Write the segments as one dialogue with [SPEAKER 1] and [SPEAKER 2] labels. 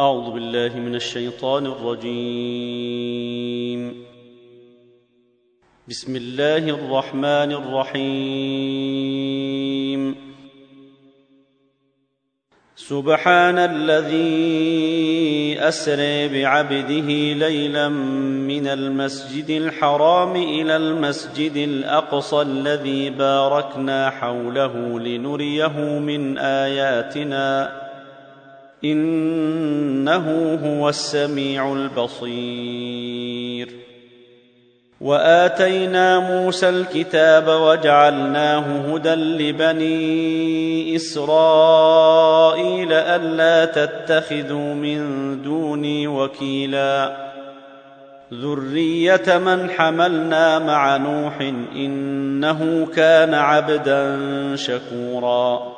[SPEAKER 1] أعوذ بالله من الشيطان الرجيم. بسم الله الرحمن الرحيم. سبحان الذي اسري بعبده ليلا من المسجد الحرام إلى المسجد الأقصى الذي باركنا حوله لنريه من آياتنا. إنه هو السميع البصير. وآتينا موسى الكتاب وجعلناه هدى لبني إسرائيل ألا تتخذوا من دوني وكيلا. ذرية من حملنا مع نوح إنه كان عبدا شكورا.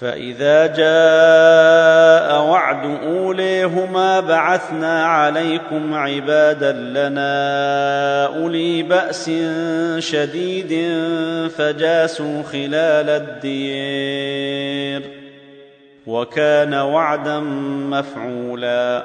[SPEAKER 1] فإذا جاء وعد أوليهما بعثنا عليكم عبادا لنا أولي بأس شديد فجاسوا خلال الدير وكان وعدا مفعولا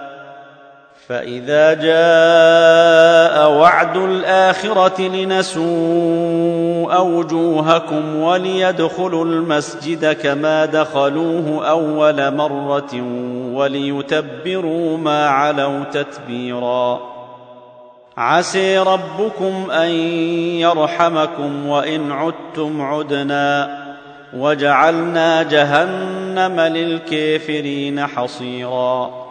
[SPEAKER 1] فاذا جاء وعد الاخره لنسوا وجوهكم وليدخلوا المسجد كما دخلوه اول مره وليتبروا ما علوا تتبيرا عسي ربكم ان يرحمكم وان عدتم عدنا وجعلنا جهنم للكافرين حصيرا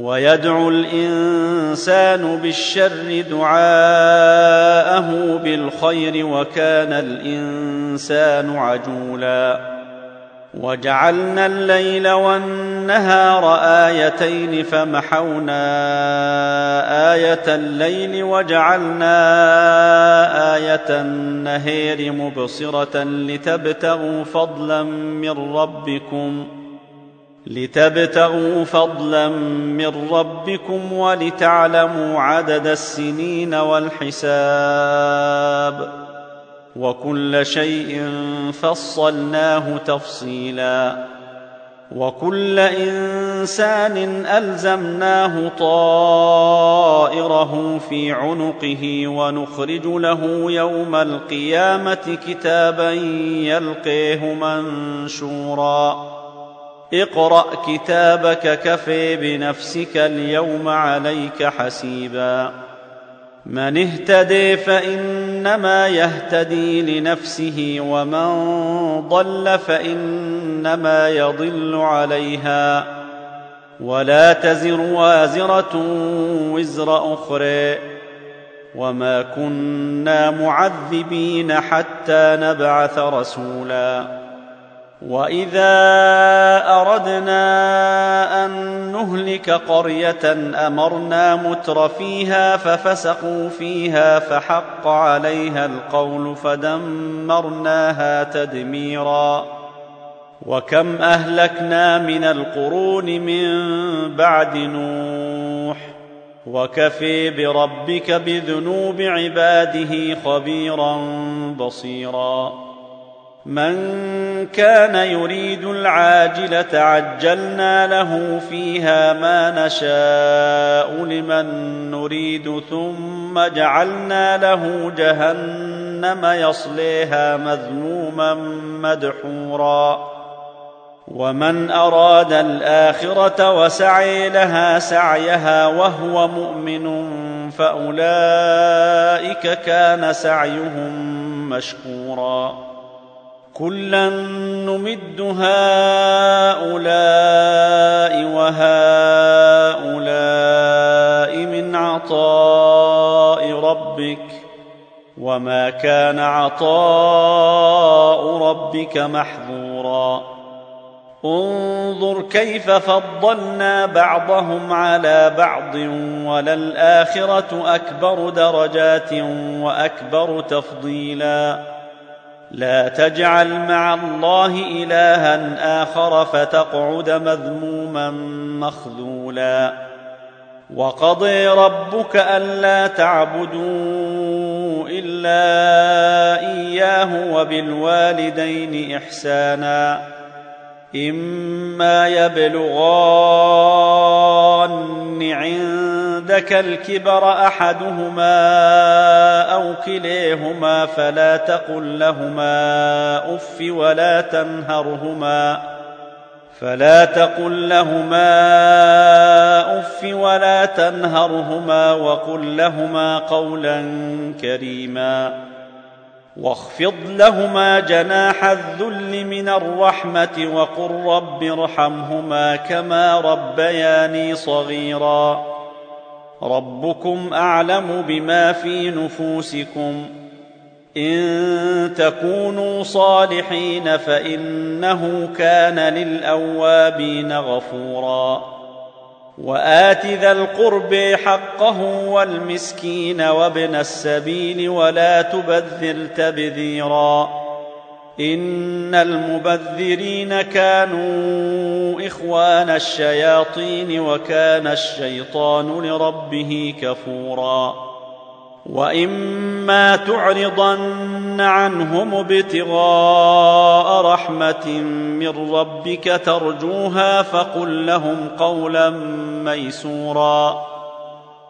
[SPEAKER 1] ويدعو الإنسان بالشر دعاءه بالخير وكان الإنسان عجولا. وجعلنا الليل والنهار آيتين فمحونا آية الليل وجعلنا آية النهير مبصرة لتبتغوا فضلا من ربكم. لتبتغوا فضلا من ربكم ولتعلموا عدد السنين والحساب وكل شيء فصلناه تفصيلا وكل إنسان ألزمناه طائره في عنقه ونخرج له يوم القيامة كتابا يلقيه منشورا اقرأ كتابك كفي بنفسك اليوم عليك حسيبا. من اهتدي فإنما يهتدي لنفسه ومن ضل فإنما يضل عليها. ولا تزر وازرة وزر أخرى. وما كنا معذبين حتى نبعث رسولا. واذا اردنا ان نهلك قريه امرنا متر فيها ففسقوا فيها فحق عليها القول فدمرناها تدميرا وكم اهلكنا من القرون من بعد نوح وكفي بربك بذنوب عباده خبيرا بصيرا من كان يريد العاجلة عجلنا له فيها ما نشاء لمن نريد ثم جعلنا له جهنم يصليها مذموما مدحورا. ومن أراد الآخرة وسعي لها سعيها وهو مؤمن فأولئك كان سعيهم مشكورا. كلا نمد هؤلاء وهؤلاء من عطاء ربك وما كان عطاء ربك محظورا انظر كيف فضلنا بعضهم على بعض وللاخره اكبر درجات واكبر تفضيلا لا تجعل مع الله إلها آخر فتقعد مذموما مخذولا. وقضي ربك ألا تعبدوا إلا إياه وبالوالدين إحسانا. إما يبلغان عندك الكبر أحدهما أو كليهما فلا تقل لهما أف ولا تنهرهما فلا تقل لهما أف ولا تنهرهما وقل لهما قولا كريما واخفض لهما جناح الذل من الرحمة وقل رب ارحمهما كما ربياني صغيرا ربكم أعلم بما في نفوسكم. إن تكونوا صالحين فإنه كان للأوابين غفورا. وآت ذا القرب حقه والمسكين وابن السبيل ولا تبذر تبذيرا. إن المبذرين كانوا إخوان الشياطين وكان الشيطان لربه كفورا وإما تعرضن عنهم ابتغاء رحمة من ربك ترجوها فقل لهم قولا ميسورا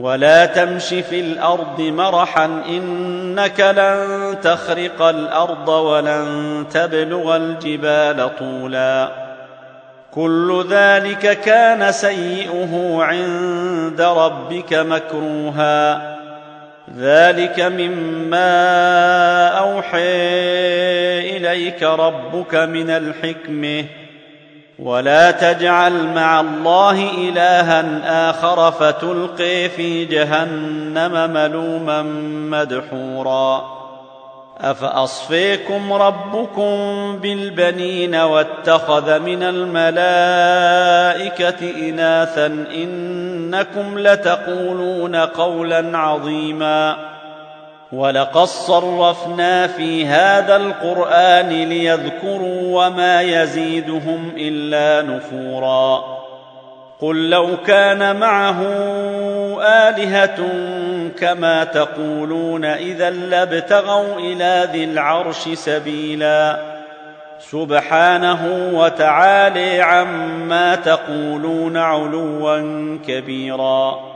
[SPEAKER 1] ولا تمش في الأرض مرحا إنك لن تخرق الأرض ولن تبلغ الجبال طولا. كل ذلك كان سيئه عند ربك مكروها. ذلك مما أوحي إليك ربك من الحكمة. ولا تجعل مع الله إلها آخر فتلقي في جهنم ملوما مدحورا. أفأصفيكم ربكم بالبنين واتخذ من الملائكة إناثا إنكم لتقولون قولا عظيما. ولقد صرفنا في هذا القران ليذكروا وما يزيدهم الا نفورا قل لو كان معه الهه كما تقولون اذا لابتغوا إلى ذي العرش سبيلا سبحانه وتعالي عما تقولون علوا كبيرا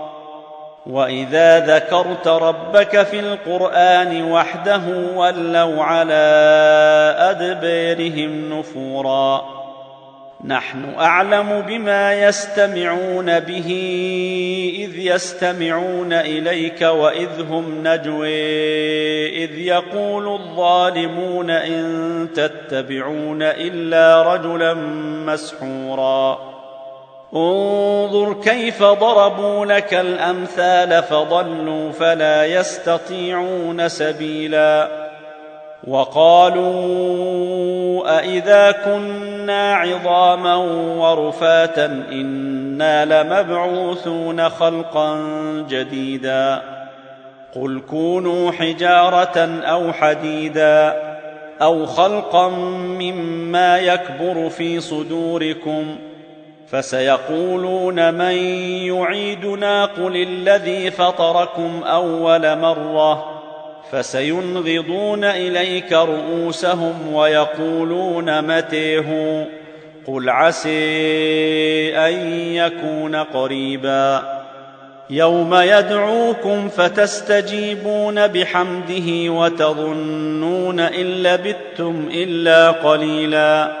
[SPEAKER 1] واذا ذكرت ربك في القران وحده ولوا على ادبارهم نفورا نحن اعلم بما يستمعون به اذ يستمعون اليك واذ هم نجوي اذ يقول الظالمون ان تتبعون الا رجلا مسحورا انظر كيف ضربوا لك الأمثال فضلوا فلا يستطيعون سبيلا وقالوا أإذا كنا عظاما ورفاتا إنا لمبعوثون خلقا جديدا قل كونوا حجارة أو حديدا أو خلقا مما يكبر في صدوركم ۖ فسيقولون من يعيدنا قل الذي فطركم أول مرة فسينغضون إليك رؤوسهم ويقولون متيه قل عسي أن يكون قريبا يوم يدعوكم فتستجيبون بحمده وتظنون إن لبثتم إلا قليلا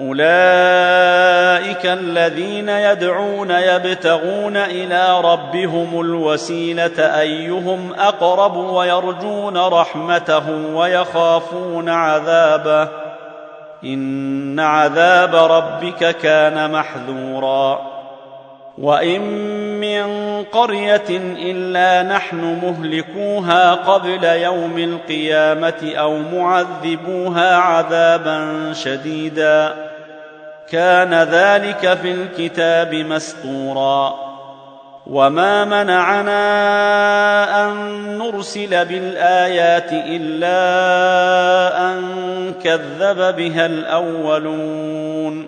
[SPEAKER 1] أولئك الذين يدعون يبتغون إلى ربهم الوسيلة أيهم أقرب ويرجون رحمته ويخافون عذابه. إن عذاب ربك كان محذورا. وإن من قرية إلا نحن مهلكوها قبل يوم القيامة أو معذبوها عذابا شديدا. كان ذلك في الكتاب مسطورا. وما منعنا أن نرسل بالآيات إلا أن كذب بها الأولون.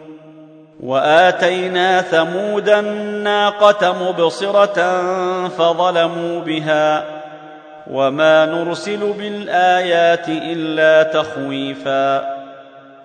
[SPEAKER 1] وآتينا ثمود الناقة مبصرة فظلموا بها. وما نرسل بالآيات إلا تخويفا.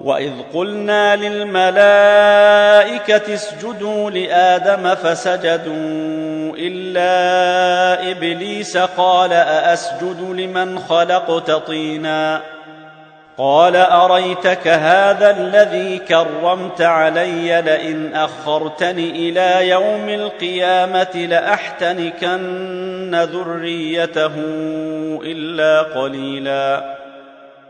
[SPEAKER 1] واذ قلنا للملائكه اسجدوا لادم فسجدوا الا ابليس قال ااسجد لمن خلقت طينا قال اريتك هذا الذي كرمت علي لئن اخرتني إلى يوم القيامه لاحتنكن ذريته الا قليلا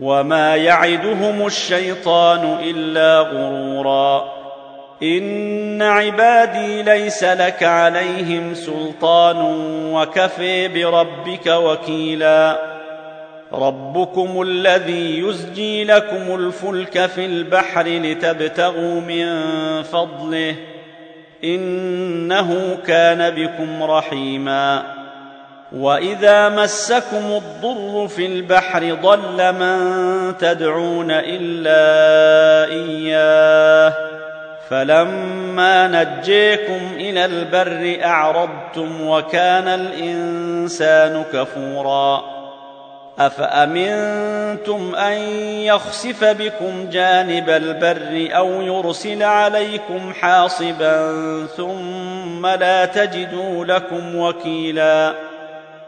[SPEAKER 1] وما يعدهم الشيطان الا غرورا. ان عبادي ليس لك عليهم سلطان وكفي بربك وكيلا. ربكم الذي يزجي لكم الفلك في البحر لتبتغوا من فضله انه كان بكم رحيما. واذا مسكم الضر في البحر ضل من تدعون الا اياه فلما نجيكم إلى البر اعرضتم وكان الانسان كفورا افامنتم ان يخسف بكم جانب البر أو يرسل عليكم حاصبا ثم لا تجدوا لكم وكيلا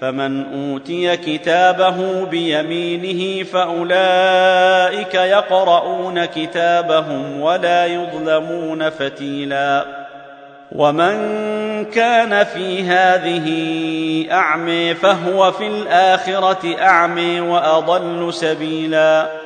[SPEAKER 1] فمن أوتي كتابه بيمينه فأولئك يقرؤون كتابهم ولا يظلمون فتيلا. ومن كان في هذه اعمي فهو في الآخرة اعمي وأضل سبيلا.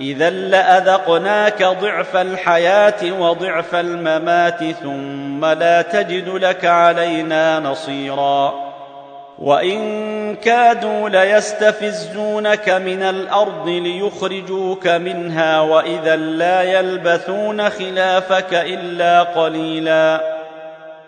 [SPEAKER 1] إذا لأذقناك ضعف الحياة وضعف الممات ثم لا تجد لك علينا نصيرا. وإن كادوا ليستفزونك من الأرض ليخرجوك منها وإذا لا يلبثون خلافك إلا قليلا.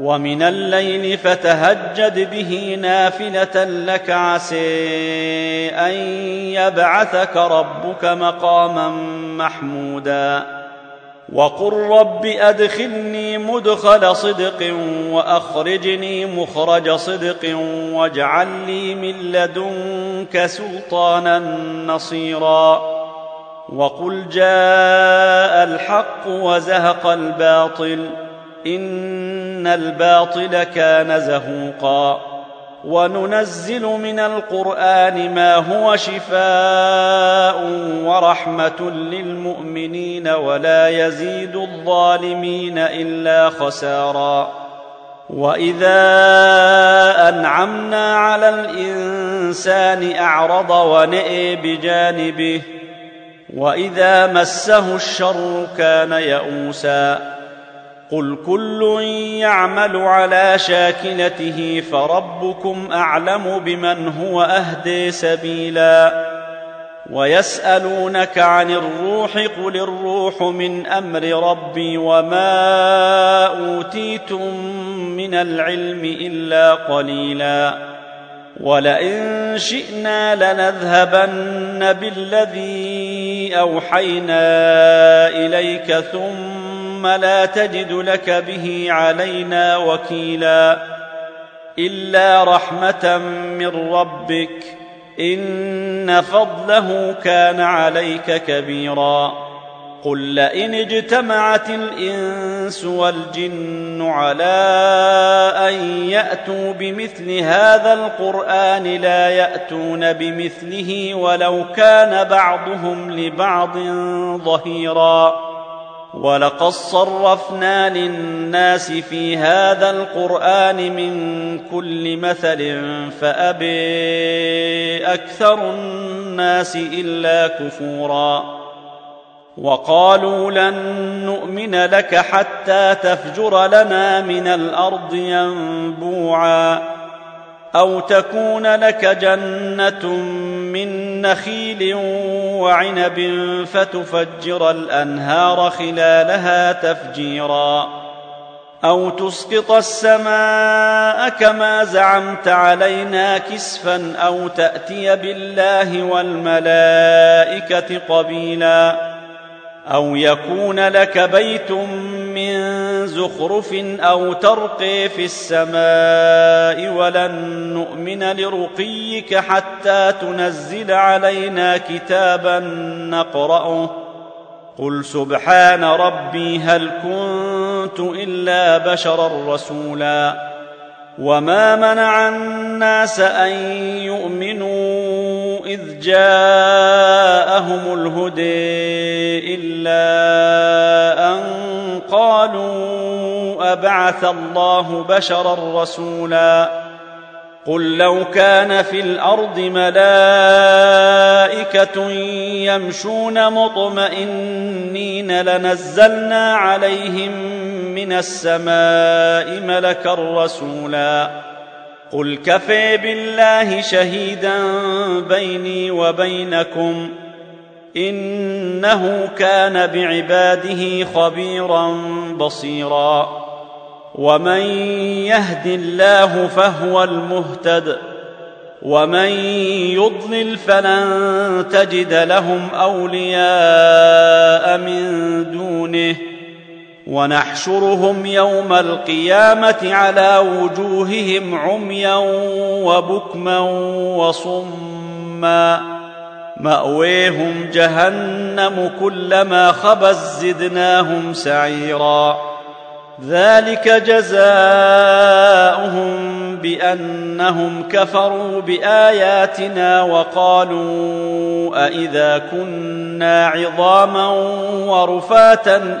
[SPEAKER 1] ومن الليل فتهجد به نافلة لك عسي أن يبعثك ربك مقاما محمودا. وقل رب أدخلني مدخل صدق وأخرجني مخرج صدق واجعل لي من لدنك سلطانا نصيرا. وقل جاء الحق وزهق الباطل. إن الباطل كان زهوقا وننزل من القرآن ما هو شفاء ورحمة للمؤمنين ولا يزيد الظالمين إلا خسارا وإذا أنعمنا على الإنسان أعرض ونئي بجانبه وإذا مسه الشر كان يئوسا قل كل يعمل على شاكلته فربكم اعلم بمن هو اهدي سبيلا ويسالونك عن الروح قل الروح من أمر ربي وما اوتيتم من العلم الا قليلا ولئن شئنا لنذهبن بالذي اوحينا اليك ثم لا تجد لك به علينا وكيلا إلا رحمة من ربك إن فضله كان عليك كبيرا قل لئن اجتمعت الإنس والجن على أن يأتوا بمثل هذا القرآن لا يأتون بمثله ولو كان بعضهم لبعض ظهيرا ولقد صرفنا للناس في هذا القرآن من كل مثل فأبي أكثر الناس إلا كفورا. وقالوا لن نؤمن لك حتى تفجر لنا من الأرض ينبوعا. أو تكون لك جنة من نخيل وعنب فتفجر الأنهار خلالها تفجيرا. أو تسقط السماء كما زعمت علينا كسفا أو تأتي بالله والملائكة قبيلا. أو يكون لك بيت من زخرف أو ترقي في السماء ولن نؤمن لرقيك حتى تنزل علينا كتابا نقراه قل سبحان ربي هل كنت الا بشرا رسولا وما منع الناس ان يؤمنوا إذ جاءهم الهدي إلا أن قالوا أبعث الله بشرا رسولا قل لو كان في الأرض ملائكة يمشون مطمئنين لنزلنا عليهم من السماء ملكا رسولا قل كفي بالله شهيدا بيني وبينكم إنه كان بعباده خبيرا بصيرا ومن يهد الله فهو المهتد ومن يضلل فلن تجد لهم أولياء من دونه ونحشرهم يوم القيامة على وجوههم عميا وبكما وصما. مأويهم جهنم كلما خبت زدناهم سعيرا. ذلك جزاؤهم بأنهم كفروا بآياتنا وقالوا أإذا كنا عظاما ورفاتا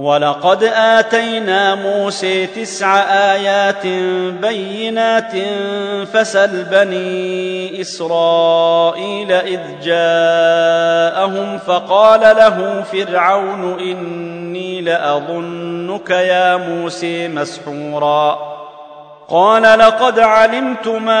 [SPEAKER 1] ولقد آتينا موسى تسع آيات بينات فسل بني إسرائيل إذ جاءهم فقال له فرعون إني لأظنك يا موسى مسحورا قال لقد علمت ما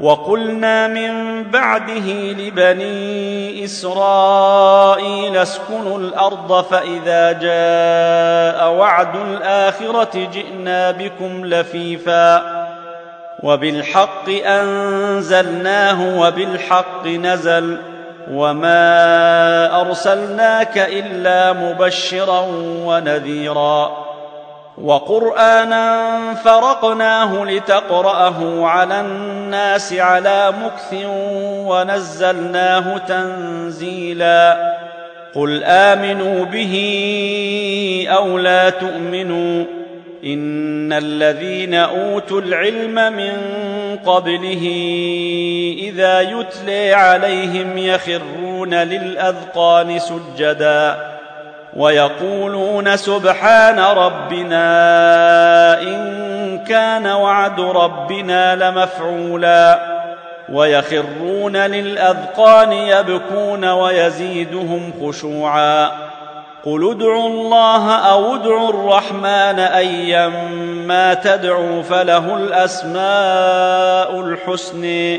[SPEAKER 1] وقلنا من بعده لبني إسرائيل اسكنوا الأرض فإذا جاء وعد الآخرة جئنا بكم لفيفا وبالحق أنزلناه وبالحق نزل وما أرسلناك إلا مبشرا ونذيرا وقرآنا فرقناه لتقرأه على الناس على مكث ونزلناه تنزيلا. قل آمنوا به أو لا تؤمنوا إن الذين أوتوا العلم من قبله إذا يتلي عليهم يخرون للأذقان سجدا. ويقولون سبحان ربنا إن كان وعد ربنا لمفعولا ويخرون للأذقان يبكون ويزيدهم خشوعا قل ادعوا الله أو ادعوا الرحمن ايما تدعوا فله الأسماء الحسن